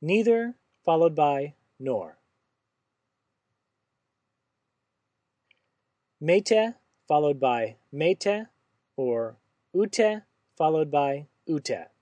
neither followed by nor. Mete followed by mete or ute followed by ute.